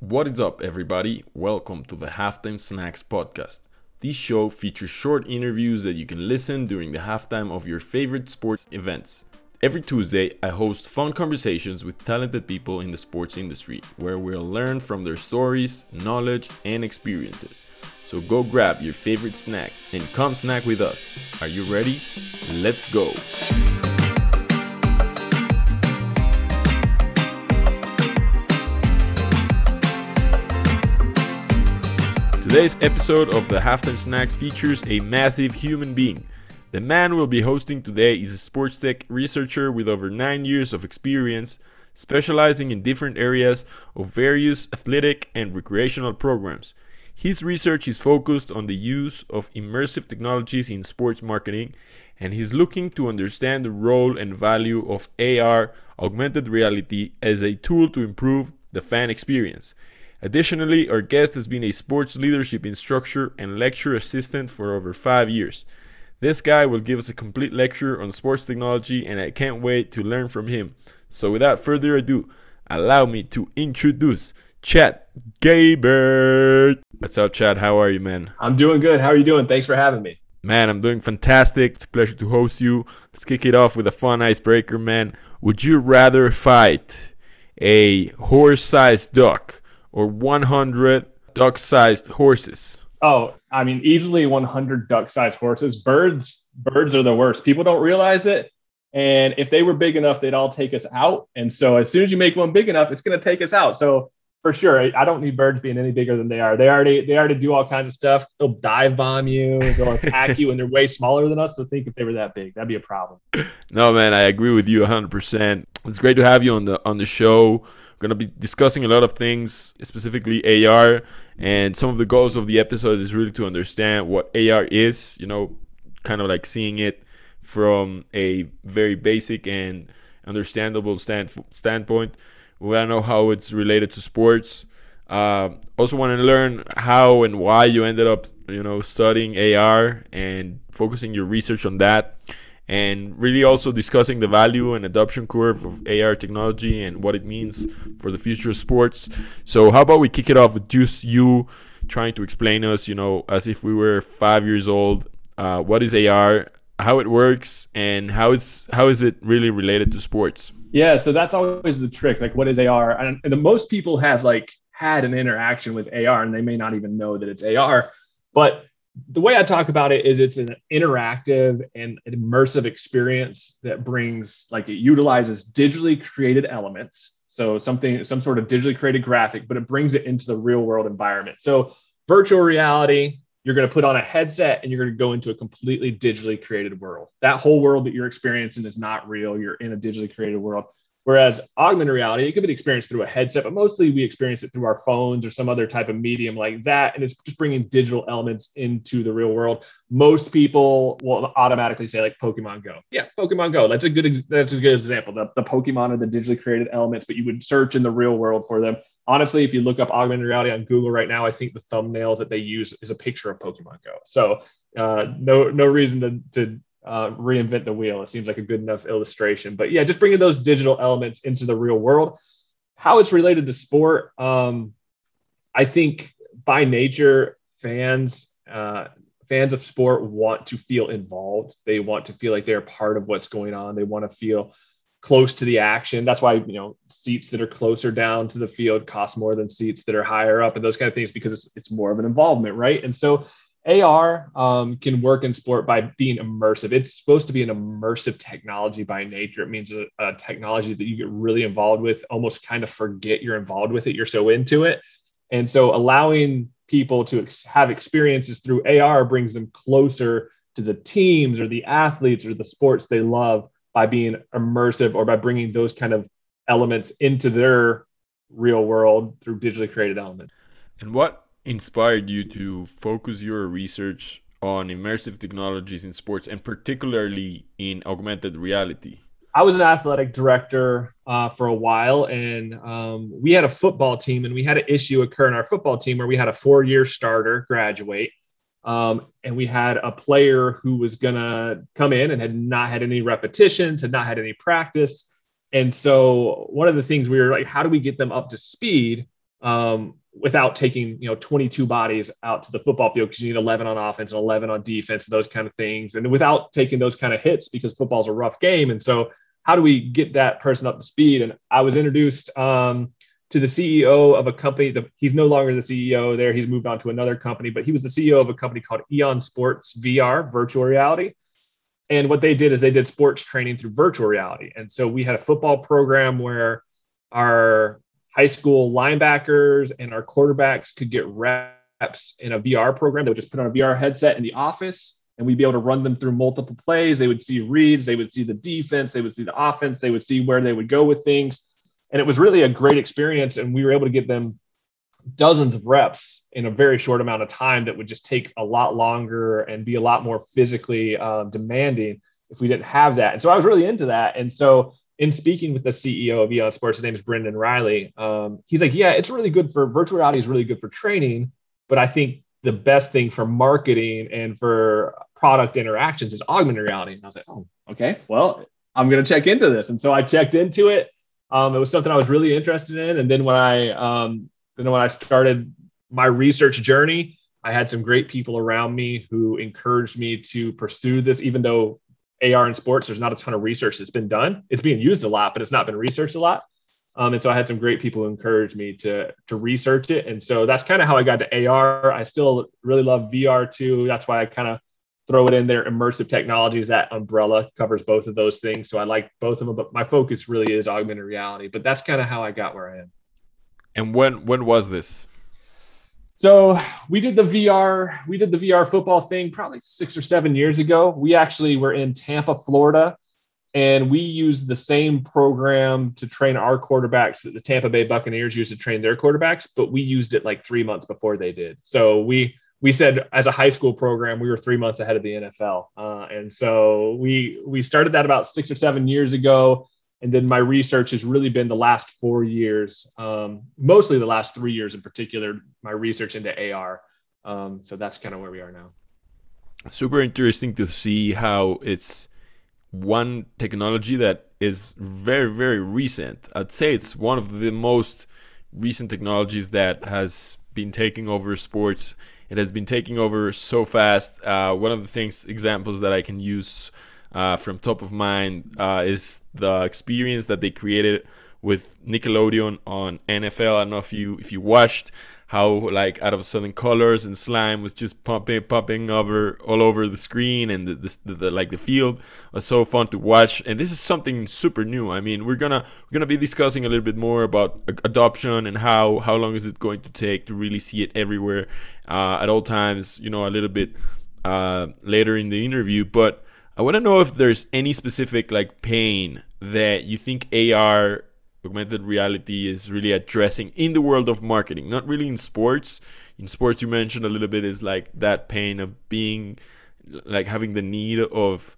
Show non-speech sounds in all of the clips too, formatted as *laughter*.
What is up, everybody? Welcome to the Halftime Snacks podcast. This show features short interviews that you can listen during the halftime of your favorite sports events. Every Tuesday, I host fun conversations with talented people in the sports industry where we'll learn from their stories, knowledge, and experiences. So go grab your favorite snack and come snack with us. Are you ready? Let's go! Today's episode of the Halftime Snacks features a massive human being. The man we'll be hosting today is a sports tech researcher with over nine years of experience, specializing in different areas of various athletic and recreational programs. His research is focused on the use of immersive technologies in sports marketing, and he's looking to understand the role and value of AR, augmented reality, as a tool to improve the fan experience. Additionally, our guest has been a sports leadership instructor and lecture assistant for over five years. This guy will give us a complete lecture on sports technology, and I can't wait to learn from him. So, without further ado, allow me to introduce Chad Gabert. What's up, Chad? How are you, man? I'm doing good. How are you doing? Thanks for having me. Man, I'm doing fantastic. It's a pleasure to host you. Let's kick it off with a fun icebreaker, man. Would you rather fight a horse sized duck or 100 duck sized horses? Oh, I mean, easily 100 duck-sized horses. Birds, birds are the worst. People don't realize it. And if they were big enough, they'd all take us out. And so as soon as you make one big enough, it's going to take us out. So for sure, I don't need birds being any bigger than they are. They already they already do all kinds of stuff. They'll dive bomb you. They'll attack you, and they're way smaller than us. So think if they were that big, that'd be a problem. No, man, I agree with you 100%. It's great to have you on the on the show going to be discussing a lot of things, specifically AR. And some of the goals of the episode is really to understand what AR is, you know, kind of like seeing it from a very basic and understandable stand, standpoint. We want to know how it's related to sports. Uh, also want to learn how and why you ended up, you know, studying AR and focusing your research on that and really also discussing the value and adoption curve of AR technology and what it means for the future of sports. So, how about we kick it off with just you trying to explain us, you know, as if we were five years old, uh, what is AR, how it works, and how it's how is it really related to sports? Yeah, so that's always the trick. Like, what is AR? And, the most people have like had an interaction with AR, and they may not even know that it's AR, but the way I talk about it is it's an interactive and immersive experience that brings like it utilizes digitally created elements. So something, some sort of digitally created graphic, but it brings it into the real world environment. So virtual reality, you're going to put on a headset and you're going to go into a completely digitally created world. That whole world that you're experiencing is not real. You're in a digitally created world. Whereas augmented reality, it could be experienced through a headset, but mostly we experience it through our phones or some other type of medium like that. And it's just bringing digital elements into the real world. Most people will automatically say like Pokemon Go. Yeah, Pokemon Go. That's a good that's a good example. The, the Pokemon are the digitally created elements, but you would search in the real world for them. Honestly, if you look up augmented reality on Google right now, I think the thumbnail that they use is a picture of Pokemon Go. So uh, no no reason to, to uh, reinvent the wheel. It seems like a good enough illustration. But yeah, just bringing those digital elements into the real world. How it's related to sport, um, I think by nature, fans uh, fans of sport want to feel involved. They want to feel like they're part of what's going on. They want to feel close to the action. That's why you know seats that are closer down to the field cost more than seats that are higher up, and those kind of things because it's it's more of an involvement, right? And so AR um, can work in sport by being immersive. It's supposed to be an immersive technology by nature. It means a, a, technology that you get really involved with, almost kind of forget you're involved with it. You're so into it. And so allowing people to ex- have experiences through AR brings them closer to the teams or the athletes or the sports they love by being immersive or by bringing those kind of elements into their real world through digitally created elements. And what inspired you to focus your research on immersive technologies in sports and particularly in augmented reality? I was an athletic director uh, for a while, and um, we had a football team, and we had an issue occur in our football team where we had a four-year starter graduate, um, and we had a player who was gonna come in and had not had any repetitions, had not had any practice, and so one of the things we were like, how do we get them up to speed? um, without taking you know 22 bodies out to the football field because you need 11 on offense and 11 on defense and those kind of things and without taking those kind of hits because football's a rough game and so how do we get that person up to speed? And i was introduced um, to the ceo of a company that he's no longer the ceo there he's moved on to another company but he was the ceo of a company called eon sports vr virtual reality and what they did is they did sports training through virtual reality and so we had a football program where our high school linebackers and our quarterbacks could get reps in a VR program. They would just put on a VR headset in the office and we'd be able to run them through multiple plays. They would see reads, they would see the defense, they would see the offense, they would see where they would go with things. And it was really a great experience. And we were able to get them dozens of reps in a very short amount of time that would just take a lot longer and be a lot more physically uh, demanding if we didn't have that. And so I was really into that. And so in speaking with the CEO of Eon Sports, his name is Brendan Riley. Um, he's like, yeah, it's really good for virtual reality is really good for training, but I think the best thing for marketing and for product interactions is augmented reality. And I was like, oh, okay, well, I'm to check into this. And so I checked into it. Um, it was something I was really interested in. And then when I, um, then when I started my research journey, I had some great people around me who encouraged me to pursue this, even though AR in sports, there's not a ton of research that's been done. It's being used a lot, but it's not been researched a lot. Um, and so I had some great people who encouraged me to to research it. And so that's kind of how I got to AR. I still really love VR too. That's why I kind of throw it in there. Immersive technologies, that umbrella covers both of those things. So I like both of them, but my focus really is augmented reality. But that's kind of how I got where I am. And when when was this? So we did the VR, we did the VR football thing probably six or seven years ago. We actually were in Tampa, Florida, and we used the same program to train our quarterbacks that the Tampa Bay Buccaneers used to train their quarterbacks, but we used it like three months before they did. So we we said as a high school program we were three months ahead of the NFL, uh, and so we we started that about six or seven years ago and then my research has really been the last four years, um, mostly the last three years in particular, my research into AR. Um, so that's kind of where we are now. Super interesting to see how it's one technology that is very, very recent. I'd say it's one of the most recent technologies that has been taking over sports. It has been taking over so fast. Uh, one of the things, examples that I can use uh, from top of mind uh, is the experience that they created with Nickelodeon on NFL. I don't know if you if you watched how like out of a sudden colors and slime was just pumping pumping over all over the screen and the, the, the, like the field was so fun to watch. And this is something super new. I mean we're gonna we're gonna be discussing a little bit more about adoption and how how long is it going to take to really see it everywhere uh, at all times you know a little bit uh, later in the interview. But I want to know if there's any specific like pain that you think AR augmented reality is really addressing in the world of marketing, not really in sports. In sports, you mentioned a little bit is like that pain of being like having the need of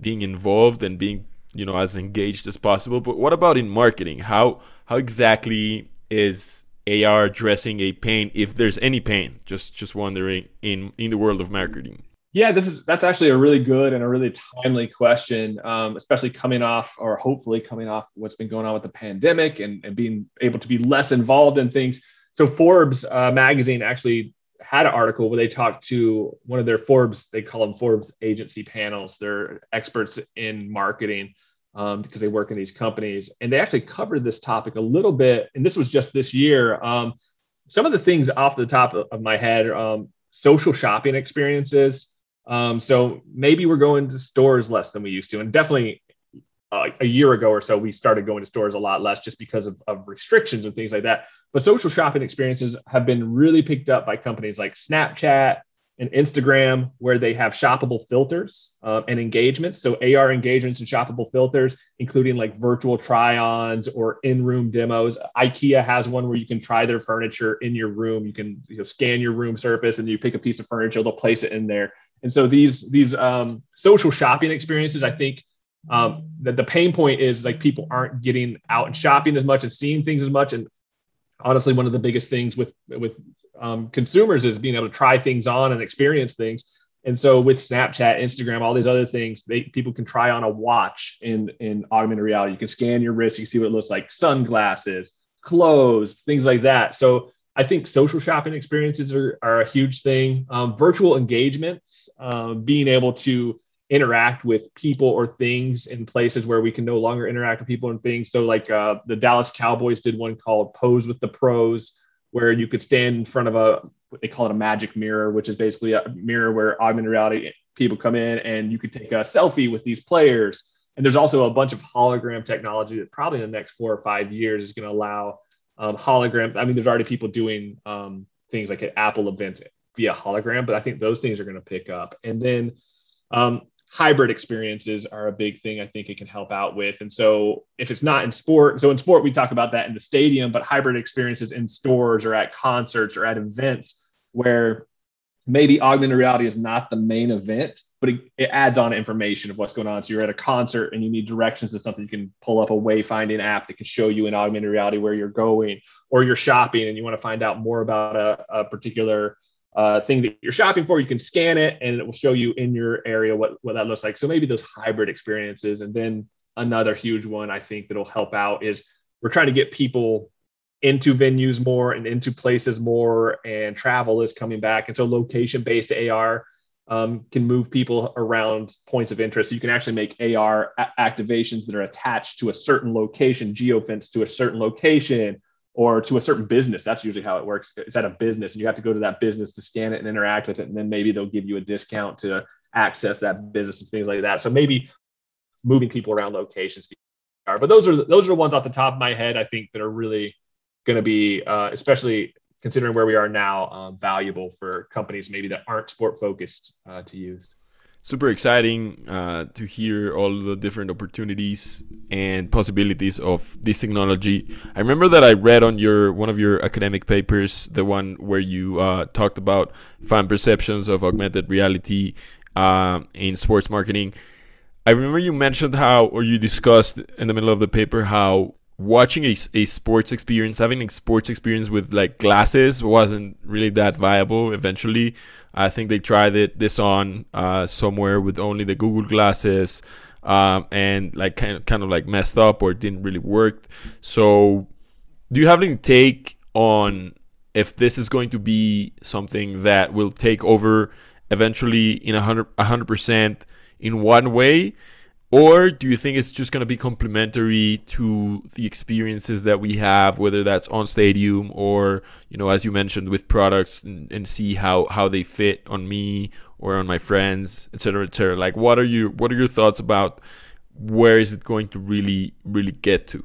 being involved and being you know as engaged as possible. But what about in marketing? How how exactly is AR addressing a pain if there's any pain? Just just wondering in in the world of marketing. Yeah, this is that's actually a really good and a really timely question, um, especially coming off or hopefully coming off what's been going on with the pandemic and, and being able to be less involved in things. So Forbes uh, magazine actually had an article where they talked to one of their Forbes, they call them Forbes agency panels. They're experts in marketing um, because they work in these companies, and they actually covered this topic a little bit. And this was just this year. Um, some of the things off the top of my head, um, social shopping experiences um, so maybe we're going to stores less than we used to, and definitely uh, a year ago or so, we started going to stores a lot less just because of, of restrictions and things like that. But social shopping experiences have been really picked up by companies like Snapchat and Instagram, where they have shoppable filters uh, and engagements. So AR engagements and shoppable filters, including like virtual try-ons or in-room demos. IKEA has one where you can try their furniture in your room. You can you know, scan your room surface and you pick a piece of furniture. They'll place it in there. And so these these um, social shopping experiences, I think um, that the pain point is like people aren't getting out and shopping as much and seeing things as much. And honestly, one of the biggest things with with um, consumers is being able to try things on and experience things. And so with Snapchat, Instagram, all these other things, they people can try on a watch in in augmented reality. You can scan your wrist, you can see what it looks like, sunglasses, clothes, things like that. So I think social shopping experiences are, are a huge thing. Um, virtual engagements, um, being able to interact with people or things in places where we can no longer interact with people and things. So, like uh, the Dallas Cowboys did one called Pose with the Pros, where you could stand in front of a what they call it a magic mirror, which is basically a mirror where augmented reality people come in and you could take a selfie with these players. And there's also a bunch of hologram technology that probably in the next four or five years is going to allow um, holograms. I mean, there's already people doing um, things like at Apple events via hologram, but I think those things are going to pick up. And then um, hybrid experiences are a big thing I think it can help out with. And so if it's not in sport, so in sport, we talk about that in the stadium, but hybrid experiences in stores or at concerts or at events where maybe augmented reality is not the main event, but it, it, adds on information of what's going on. So you're at a concert and you need directions to something. You can pull up a wayfinding app that can show you in augmented reality where you're going, or you're shopping and you want to find out more about a, a particular uh, thing that you're shopping for. You can scan it and it will show you in your area what, what that looks like. So maybe those hybrid experiences. And then another huge one I think that'll help out is we're trying to get people into venues more and into places more, and travel is coming back. And so location based AR um, can move people around points of interest. So you can actually make AR a- activations that are attached to a certain location, geofence to a certain location or to a certain business. That's usually how it works. It's at a business and you have to go to that business to scan it and interact with it. And then maybe they'll give you a discount to access that business and things like that. So maybe moving people around locations. But those are those are the ones off the top of my head I think that are really going to be, uh, especially considering where we are now, um, valuable for companies maybe that aren't sport focused uh, to use. Super exciting uh, to hear all the different opportunities and possibilities of this technology. I remember that I read on your one of your academic papers, the one where you uh, talked about fan perceptions of augmented reality uh, in sports marketing. I remember you mentioned how, or you discussed in the middle of the paper, how watching a, a sports experience, having a sports experience with like glasses wasn't really that viable. Eventually, I think they tried it this on uh, somewhere with only the Google glasses, um, and like kind of, kind of like messed up or didn't really work. So, do you have any take on if this is going to be something that will take over eventually in a hundred hundred percent in one way? Or do you think it's just going to be complementary to the experiences that we have, whether that's on stadium or, you know, as you mentioned, with products and, and see how, how they fit on me or on my friends, etc., cetera, et cetera? Like, what are your, what are your thoughts about where is it going to really, really get to?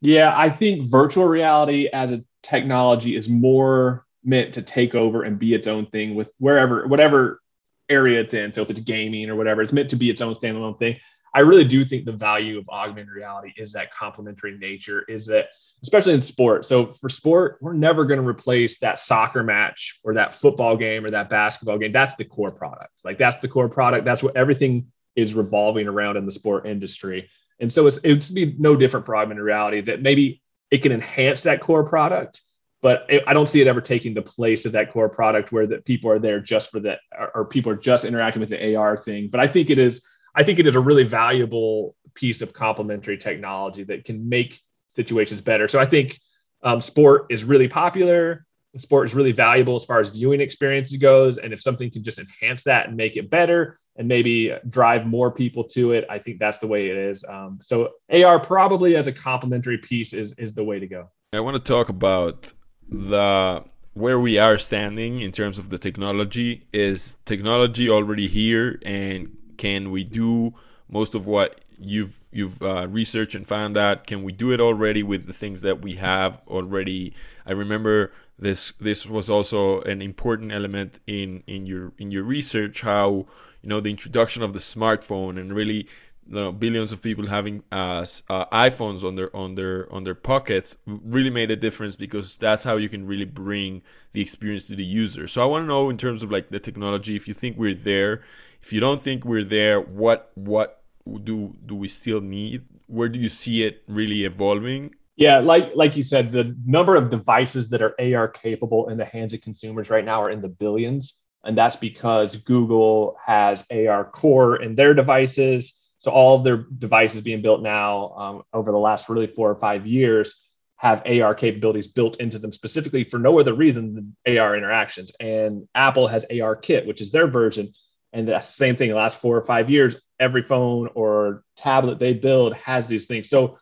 Yeah, I think virtual reality as a technology is more meant to take over and be its own thing with wherever, whatever area it's in. So if it's gaming or whatever, it's meant to be its own standalone thing. I really do think the value of augmented reality is that complementary nature, is that especially in sport. So for sport, we're never going to replace that soccer match or that football game or that basketball game. That's the core product. Like that's the core product. That's what everything is revolving around in the sport industry. And so it's it's be no different for augmented reality that maybe it can enhance that core product, but I don't see it ever taking the place of that core product where that people are there just for that or people are just interacting with the AR thing. But I think it is I think it is a really valuable piece of complementary technology that can make situations better. So I think um, sport is really popular. Sport is really valuable as far as viewing experiences goes. And if something can just enhance that and make it better and maybe drive more people to it, I think that's the way it is. Um, so AR probably as a complementary piece is is the way to go. I want to talk about the where we are standing in terms of the technology. Is technology already here and can we do most of what you've you've uh, researched and found out? Can we do it already with the things that we have already? I remember this this was also an important element in in your in your research how you know the introduction of the smartphone and really you know, billions of people having uh, uh, iPhones on their on their on their pockets really made a difference because that's how you can really bring the experience to the user. So I want to know in terms of like the technology, if you think we're there, if you don't think we're there, what what do do we still need? Where do you see it really evolving? Yeah, like like you said, the number of devices that are AR capable in the hands of consumers right now are in the billions, and that's because Google has AR core in their devices. So all of their devices being built now um, over the last really four or five years have AR capabilities built into them specifically for no other reason than AR interactions. And Apple has AR Kit, which is their version. And the same thing, the last four or five years, every phone or tablet they build has these things. So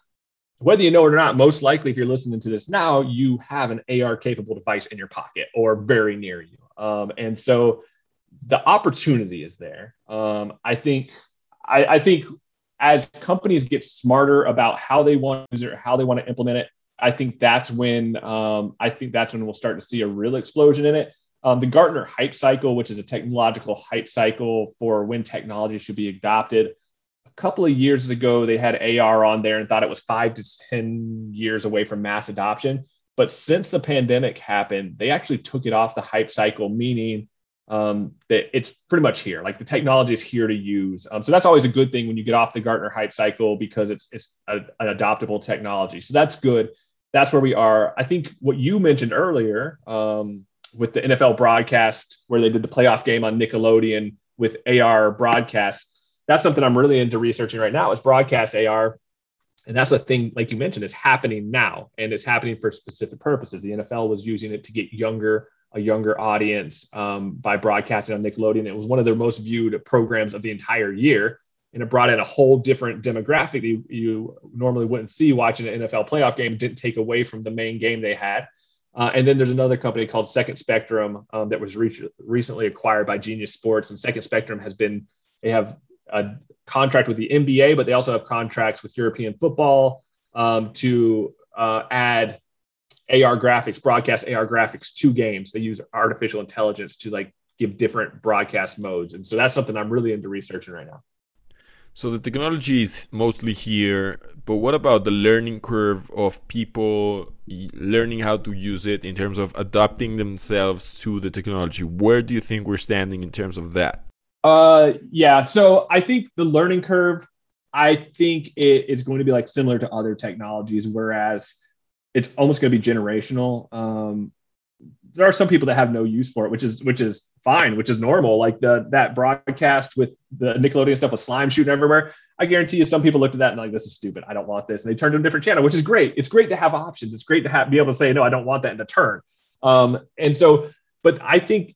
whether you know it or not, most likely if you're listening to this now, you have an AR capable device in your pocket or very near you. Um, and so the opportunity is there. Um, I think I, I, think as companies get smarter about how they want to use it, how they want to implement it, I think that's when um, I think that's when we'll start to see a real explosion in it. Um, the Gartner hype cycle, which is a technological hype cycle for when technology should be adopted. A couple of years ago, they had AR on there and thought it was five to 10 years away from mass adoption. But since the pandemic happened, they actually took it off the hype cycle, meaning um, that it's pretty much here. Like the technology is here to use. Um, so that's always a good thing when you get off the Gartner hype cycle because it's it's a, an adoptable technology. So that's good. That's where we are. I think what you mentioned earlier um, with the NFL broadcast, where they did the playoff game on Nickelodeon with AR broadcast. That's something I'm really into researching right now. Is broadcast AR, and that's a thing like you mentioned is happening now, and it's happening for specific purposes. The NFL was using it to get younger a younger audience um, by broadcasting on Nickelodeon. It was one of their most viewed programs of the entire year. And it brought in a whole different demographic that you, you normally wouldn't see watching an NFL playoff game. Didn't take away from the main game they had. Uh, and then there's another company called Second Spectrum um, that was re- recently acquired by Genius Sports. And Second Spectrum has been, they have a contract with the NBA, but they also have contracts with European football um, to uh, add AR graphics, broadcast AR graphics to games. They use artificial intelligence to like give different broadcast modes. And so that's something I'm really into researching right now. So the technology is mostly here, but what about the learning curve of people learning how to use it in terms of adapting themselves to the technology? Where do you think we're standing in terms of that? Uh, yeah. So I think the learning curve, I think it is going to be like similar to other technologies, whereas it's almost going to be generational. Um, there are some people that have no use for it, which is which is fine, which is normal. Like the that broadcast with the Nickelodeon stuff with slime shooting everywhere. I guarantee you, some people looked at that and like, this is stupid. I don't want this, and they turned to a different channel, which is great. It's great to have options. It's great to have be able to say no, I don't want that, and to turn. Um, and so, but I think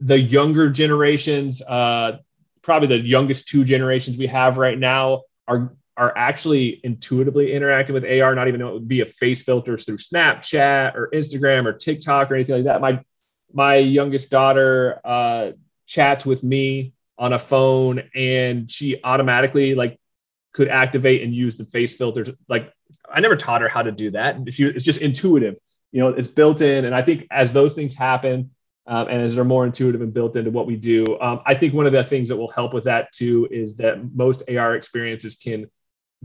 the younger generations, uh, probably the youngest two generations we have right now, are are actually intuitively interacting with AR, not even know it would be a face filters through Snapchat or Instagram or TikTok or anything like that. My my youngest daughter uh, chats with me on a phone, and she automatically like could activate and use the face filters. Like I never taught her how to do that. It's just intuitive. You know, it's built in, and I think as those things happen. Um, and as they're more intuitive and built into what we do, um, I think one of the things that will help with that too is that most AR experiences can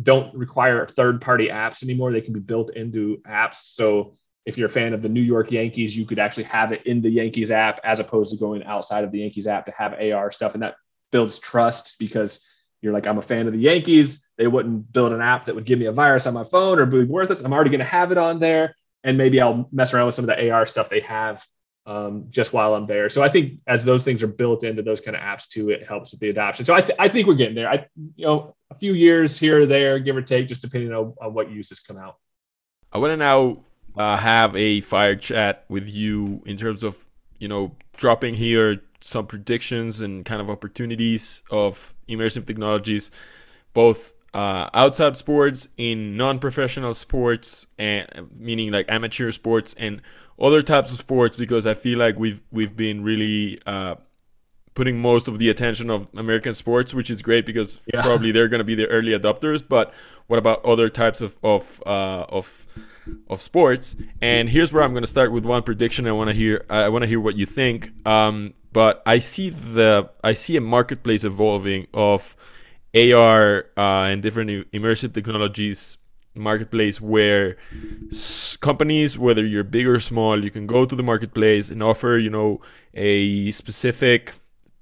don't require third party apps anymore. They can be built into apps. So if you're a fan of the New York Yankees, you could actually have it in the Yankees app as opposed to going outside of the Yankees app to have AR stuff. And that builds trust because you're like, I'm a fan of the Yankees. They wouldn't build an app that would give me a virus on my phone or be worthless. I'm already going to have it on there. And maybe I'll mess around with some of the AR stuff they have um, just while I'm there. So I think as those things are built into those kind of apps too, it helps with the adoption. So I, th- I think we're getting there. I, you know, a few years here or there, give or take, just depending on, on what uses come out. I want to now uh, have a fire chat with you in terms of, you know, dropping here some predictions and kind of opportunities of immersive technologies, both uh, outside sports, in non-professional sports, and meaning like amateur sports and other types of sports because I feel like we've we've been really uh, putting most of the attention of American sports, which is great because yeah. probably they're going to be the early adopters. But what about other types of of uh, of of sports? And here's where I'm going to start with one prediction. I want to hear I want to hear what you think. Um, but I see the I see a marketplace evolving of AR uh, and different immersive technologies marketplace where companies whether you're big or small you can go to the marketplace and offer you know a specific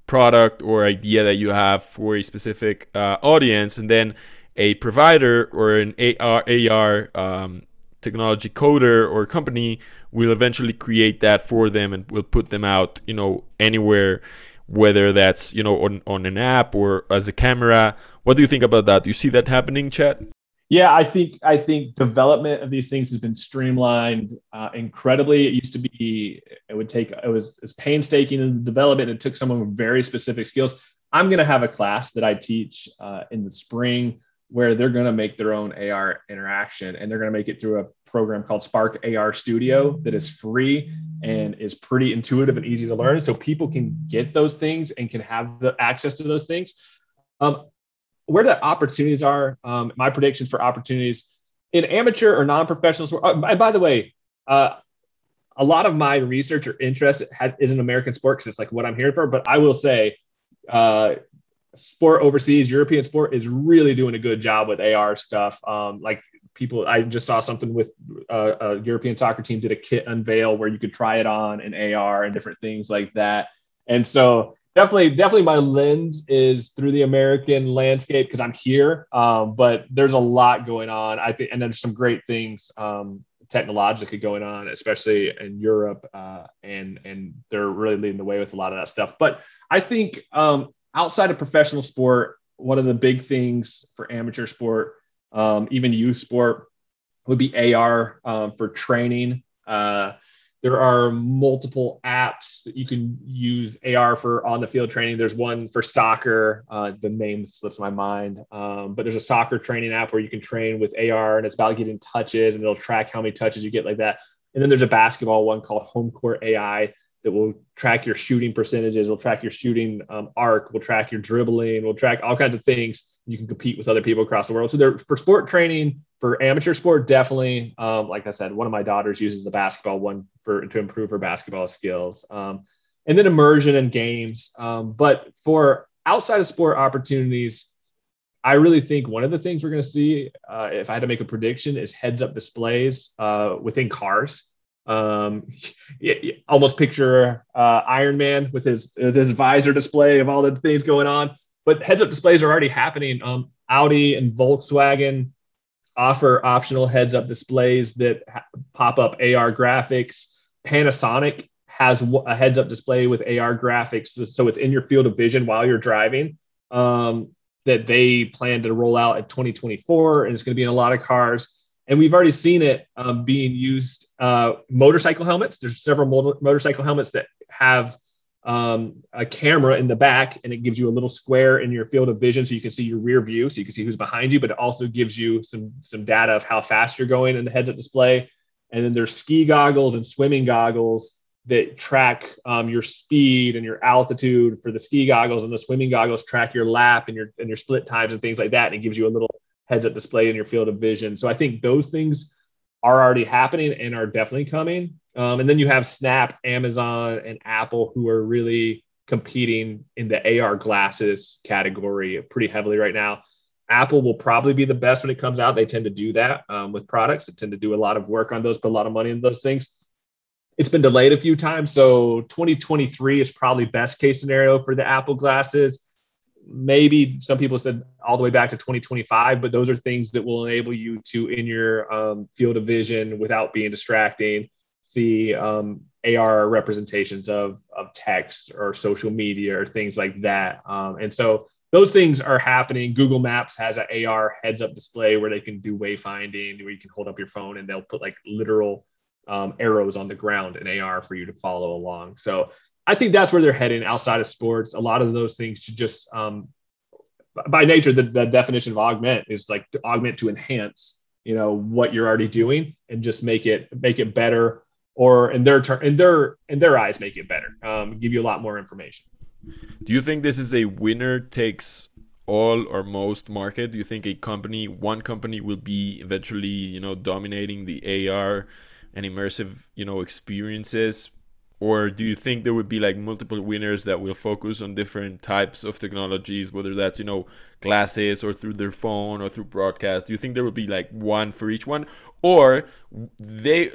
product or idea that you have for a specific uh, audience and then a provider or an AR, AR um, technology coder or company will eventually create that for them and will put them out you know anywhere whether that's you know on, on an app or as a camera what do you think about that do you see that happening Chad Yeah, I think I think development of these things has been streamlined uh, incredibly. It used to be it would take it was, it was painstaking in development. It took someone with very specific skills. I'm going to have a class that I teach uh, in the spring where they're going to make their own AR interaction and they're going to make it through a program called Spark AR Studio that is free and is pretty intuitive and easy to learn. So people can get those things and can have the access to those things. Um, where the opportunities are, um, my predictions for opportunities in amateur or non-professional sport. Uh, and by the way, uh, a lot of my research or interest has, is in American sport because it's like what I'm here for. But I will say, uh, sport overseas, European sport is really doing a good job with AR stuff. Um, like people, I just saw something with uh, a European soccer team did a kit unveil where you could try it on in AR and different things like that. And so definitely definitely my lens is through the american landscape because i'm here um, but there's a lot going on i think and there's some great things um, technologically going on especially in europe uh, and and they're really leading the way with a lot of that stuff but i think um, outside of professional sport one of the big things for amateur sport um, even youth sport would be ar um, for training uh, there are multiple apps that you can use AR for on the field training. There's one for soccer. Uh, the name slips my mind, um, but there's a soccer training app where you can train with AR, and it's about getting touches, and it'll track how many touches you get like that. And then there's a basketball one called Home Court AI that will track your shooting percentages, will track your shooting um, arc, will track your dribbling, will track all kinds of things. You can compete with other people across the world. So they're for sport training, for amateur sport, definitely. Um, like I said, one of my daughters uses the basketball one for to improve her basketball skills. Um, and then immersion and games. Um, but for outside of sport opportunities, I really think one of the things we're going to see, uh, if I had to make a prediction, is heads up displays uh, within cars. Um, *laughs* almost picture uh, Iron Man with his with his visor display of all the things going on. But heads up displays are already happening. Um, Audi and Volkswagen offer optional heads up displays that ha- pop up AR graphics. Panasonic has a heads up display with AR graphics, so it's in your field of vision while you're driving. Um, that they plan to roll out in 2024, and it's going to be in a lot of cars and we've already seen it um, being used. Uh, motorcycle helmets. There's several motor- motorcycle helmets that have um, a camera in the back, and it gives you a little square in your field of vision, so you can see your rear view, so you can see who's behind you. But it also gives you some some data of how fast you're going in the heads-up display. And then there's ski goggles and swimming goggles that track um, your speed and your altitude for the ski goggles, and the swimming goggles track your lap and your and your split times and things like that. And it gives you a little heads up display in your field of vision. So I think those things are already happening and are definitely coming. Um, and then you have Snap, Amazon, and Apple who are really competing in the AR glasses category pretty heavily right now. Apple will probably be the best when it comes out. They tend to do that um, with products. They tend to do a lot of work on those, put a lot of money in those things. It's been delayed a few times. So 2023 is probably best case scenario for the Apple glasses maybe some people said all the way back to 2025 but those are things that will enable you to in your um, field of vision without being distracting see um, ar representations of, of text or social media or things like that. Um, and so those things are happening. Google maps has an ar heads up display where they can do wayfinding where you can hold up your phone and they'll put like literal um, arrows on the ground in ar for you to follow along. So I think that's where they're heading outside of sports. A lot of those things to just, um, by nature, the, the definition of augment is like to augment to enhance, you know, what you're already doing and just make it make it better, or in their turn, in their in their eyes, make it better, um, give you a lot more information. Do you think this is a winner takes all or most market? Do you think a company, one company, will be eventually, you know, dominating the AR and immersive, you know, experiences? Or do you think there would be like multiple winners that will focus on different types of technologies whether that's you know glasses or through their phone or through broadcast? Do you think there would be like one for each one? Or they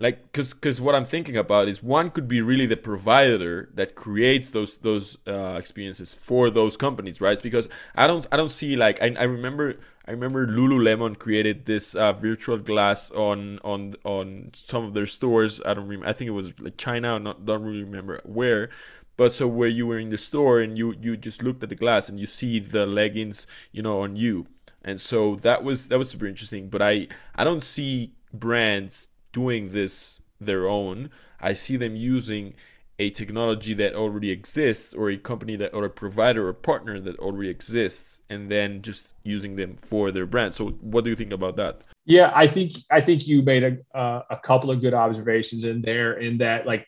like because because what i'm thinking about is one could be really the provider that creates those those uh, experiences for those companies right because i don't i don't see like i, I remember I remember Lululemon created this uh, virtual glass on on on some of their stores. I don't remember. I think it was like China. Not don't really remember where. But so where you were in the store and you you just looked at the glass and you see the leggings, you know, on you. and so that was that was super interesting. But I I don't see brands doing this their own. I see them using a technology that already exists or a company that or a provider or partner that already exists and then just using them for their brand. So what do you think about that? Yeah i think i think you made a, uh, a couple of good observations in there in that like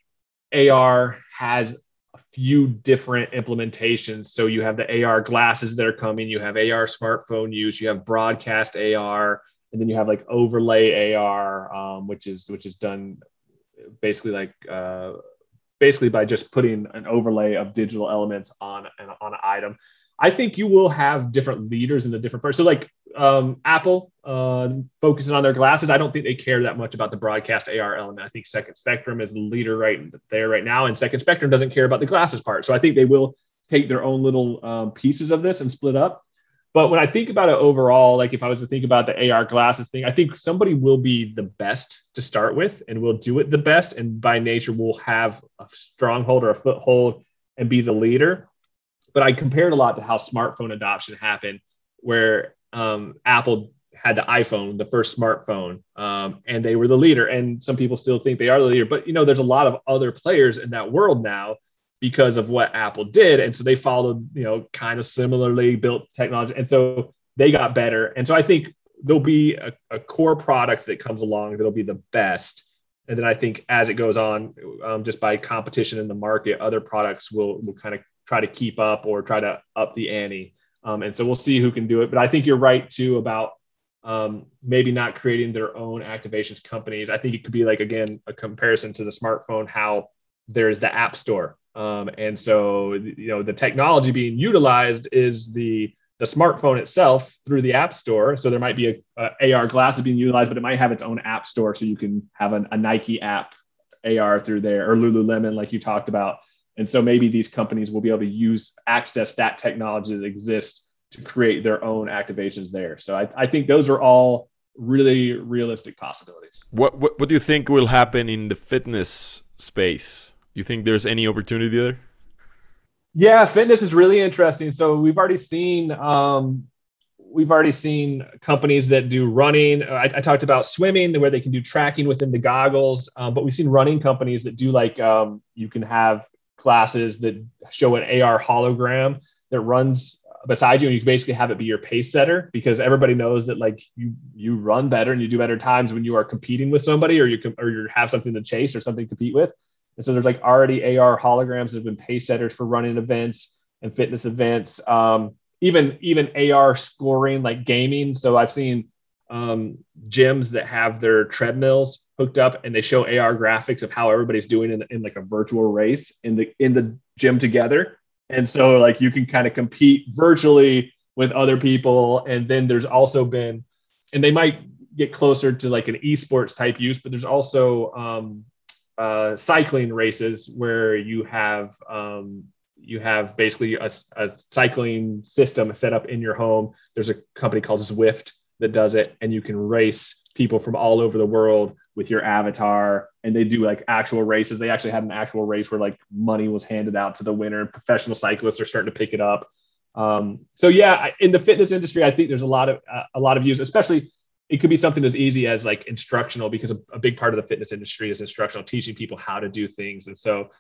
ar has a few different implementations. So you have the ar glasses that are coming you have ar smartphone use you have broadcast ar and then you have like overlay ar um, which is which is done basically like uh, basically by just putting an overlay of digital elements on an, on an item. I think you will have different leaders in the different parts. So like um, Apple uh, focusing on their glasses, I don't think they care that much about the broadcast AR element. I think Second Spectrum is the leader right there right now, and Second Spectrum doesn't care about the glasses part. So I think they will take their own little um, pieces of this and split up. But when I think about it overall, like if I was to think about the AR glasses thing, I think somebody will be the best to start with and will do it the best. And by nature, will have a stronghold or a foothold and be the leader. But I compared a lot to how smartphone adoption happened, where um, Apple had the iPhone, the first smartphone, um, and they were the leader. And some people still think they are the leader. But you know, there's a lot of other players in that world now because of what Apple did. And so they followed, you know, kind of similarly built technology. And so they got better. And so I think there'll be a, a core product that comes along that'll be the best. And then I think as it goes on, um, just by competition in the market, other products will, will kind of try to keep up or try to up the ante. Um, and so we'll see who can do it. But I think you're right too about um, maybe not creating their own activations companies. I think it could be like, again, a comparison to the smartphone, how there's the app store um, and so, you know, the technology being utilized is the the smartphone itself through the app store. So there might be a, a AR glasses being utilized, but it might have its own app store, so you can have an, a Nike app AR through there, or Lululemon, like you talked about. And so maybe these companies will be able to use access that technology that exists to create their own activations there. So I, I think those are all really realistic possibilities. What, what what do you think will happen in the fitness space? You think there's any opportunity there? Yeah, fitness is really interesting. So we've already seen um, we've already seen companies that do running. I, I, talked about swimming, where they can do tracking within the goggles, um, but we've seen running companies that do like um, you can have classes that show an AR hologram that runs beside you, and you can basically have it be your pace setter because everybody knows that like you you run better and you do better times when you are competing with somebody or you or you have something to chase or something to compete with. And so there's like already AR holograms that have been pace setters for running events and fitness events. Um, even even AR scoring like gaming. So I've seen um, gyms that have their treadmills hooked up and they show AR graphics of how everybody's doing in, in like a virtual race in the in the gym together. And so like you can kind of compete virtually with other people. And then there's also been, and they might get closer to like an esports type use, but there's also um, uh, cycling races where you have um, you have basically a, a, cycling system set up in your home. There's a company called Zwift that does it, and you can race people from all over the world with your avatar. And they do like actual races. They actually had an actual race where like money was handed out to the winner. Professional cyclists are starting to pick it up. Um, so yeah, in the fitness industry, I think there's a lot of uh, a lot of use, especially it could be something as easy as like instructional because a, a, big part of the fitness industry is instructional teaching people how to do things. And so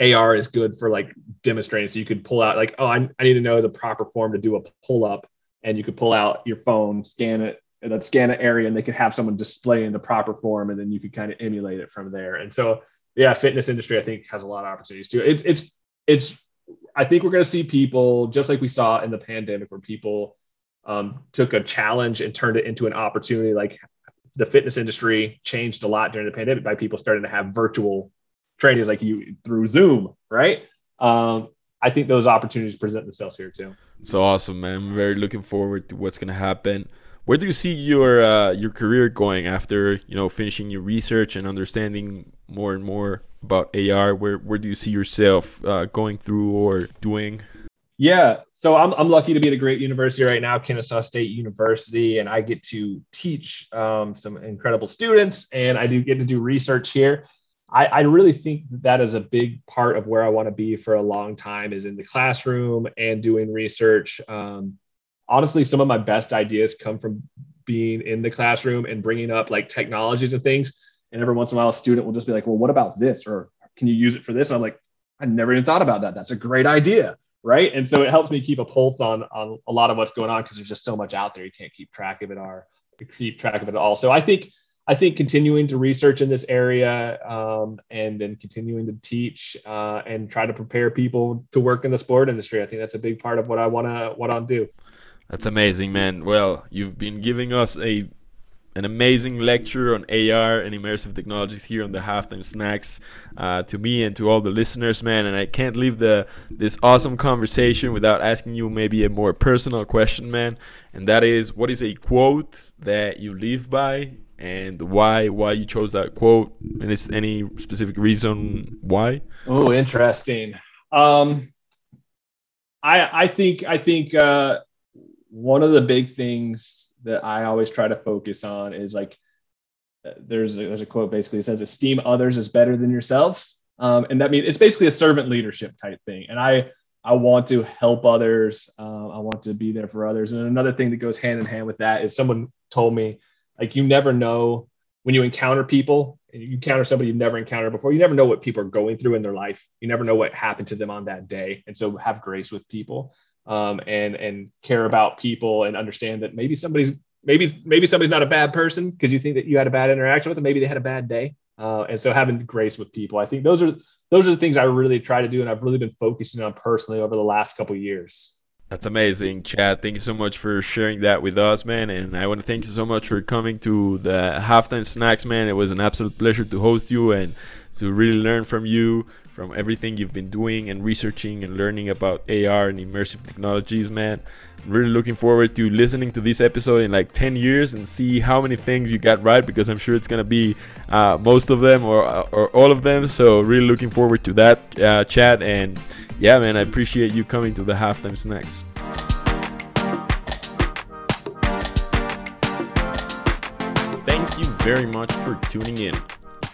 ar is good for like demonstrating. So you could pull out like oh I, I need to know the proper form to do a pull up and you could pull out your phone scan it and that scan an area and they could have someone display in the proper form and then you could kind of emulate it from there. And so yeah fitness industry i think has a lot of opportunities too. It's it's it's i think we're going to see people just like we saw in the pandemic where people um, took a challenge and turned it into an opportunity. Like the fitness industry changed a lot during the pandemic by people starting to have virtual trainings like you through Zoom, right? Um, I think those opportunities present themselves here too. So awesome, man! I'm very looking forward to what's gonna happen. Where do you see your uh, your career going after you know finishing your research and understanding more and more about AR? Where where do you see yourself uh, going through or doing? Yeah, so I'm I'm lucky to be at a great university right now, Kennesaw State University, and I get to teach um, some incredible students, and I do get to do research here. I, I really think that that is a big part of where I want to be for a long time is in the classroom and doing research. Um, honestly, some of my best ideas come from being in the classroom and bringing up like technologies and things. And every once in a while, a student will just be like, well, what about this? Or can you use it for this? And I'm like, I never even thought about that. That's a great idea. Right. And so it helps me keep a pulse on, on a lot of what's going on because there's just so much out there. You can't keep track of it or keep track of it at all. So I think I think continuing to research in this area um, and then continuing to teach uh, and try to prepare people to work in the sport industry. I think that's a big part of what I want to what I'll do. That's amazing, man. Well, you've been giving us a an amazing lecture on AR and immersive technologies here on the halftime snacks uh, to me and to all the listeners, man. And I can't leave the this awesome conversation without asking you maybe a more personal question, man. And that is, what is a quote that you live by and why why you chose that quote and is any specific reason why oh interesting um i i think i think uh one of the big things that i always try to focus on is like there's a, there's a quote basically that says esteem others is better than yourselves. Um, and that means it's basically a servant leadership type thing. And i i want to help others. Uh, i want to be there for others. And another thing that goes hand in hand with that is someone told me like you never know when you encounter people. You encounter somebody you've never encountered before, you never know what people are going through in their life. You never know what happened to them on that day. And so have grace with people um, and and care about people and understand that maybe somebody's maybe maybe somebody's not a bad person because you think that you had a bad interaction with them. Maybe they had a bad day. Uh, and so having grace with people, I think those are those are the things I really try to do, and I've really been focusing on personally over the last couple years. That's amazing, Chad. Thank you so much for sharing that with us, man. And I want to thank you so much for coming to the halftime snacks, man. It was an absolute pleasure to host you and to really learn from you, from everything you've been doing and researching and learning about AR and immersive technologies, man. I'm really looking forward to listening to this episode in like 10 years and see how many things you got right because I'm sure it's to be uh, most of them or, or all of them. So, really looking forward to that, uh, Chad. And yeah, man, I appreciate you coming to the halftime snacks. Thank you very much for tuning in.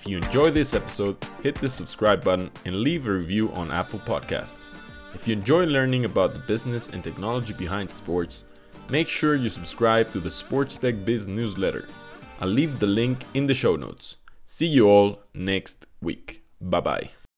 If you enjoyed this episode, hit the subscribe button and leave a review on Apple Podcasts. If you enjoy learning about the business and technology behind sports, make sure you subscribe to the Sports Tech Biz newsletter. I'll leave the link in the show notes. See you all next week. Bye bye.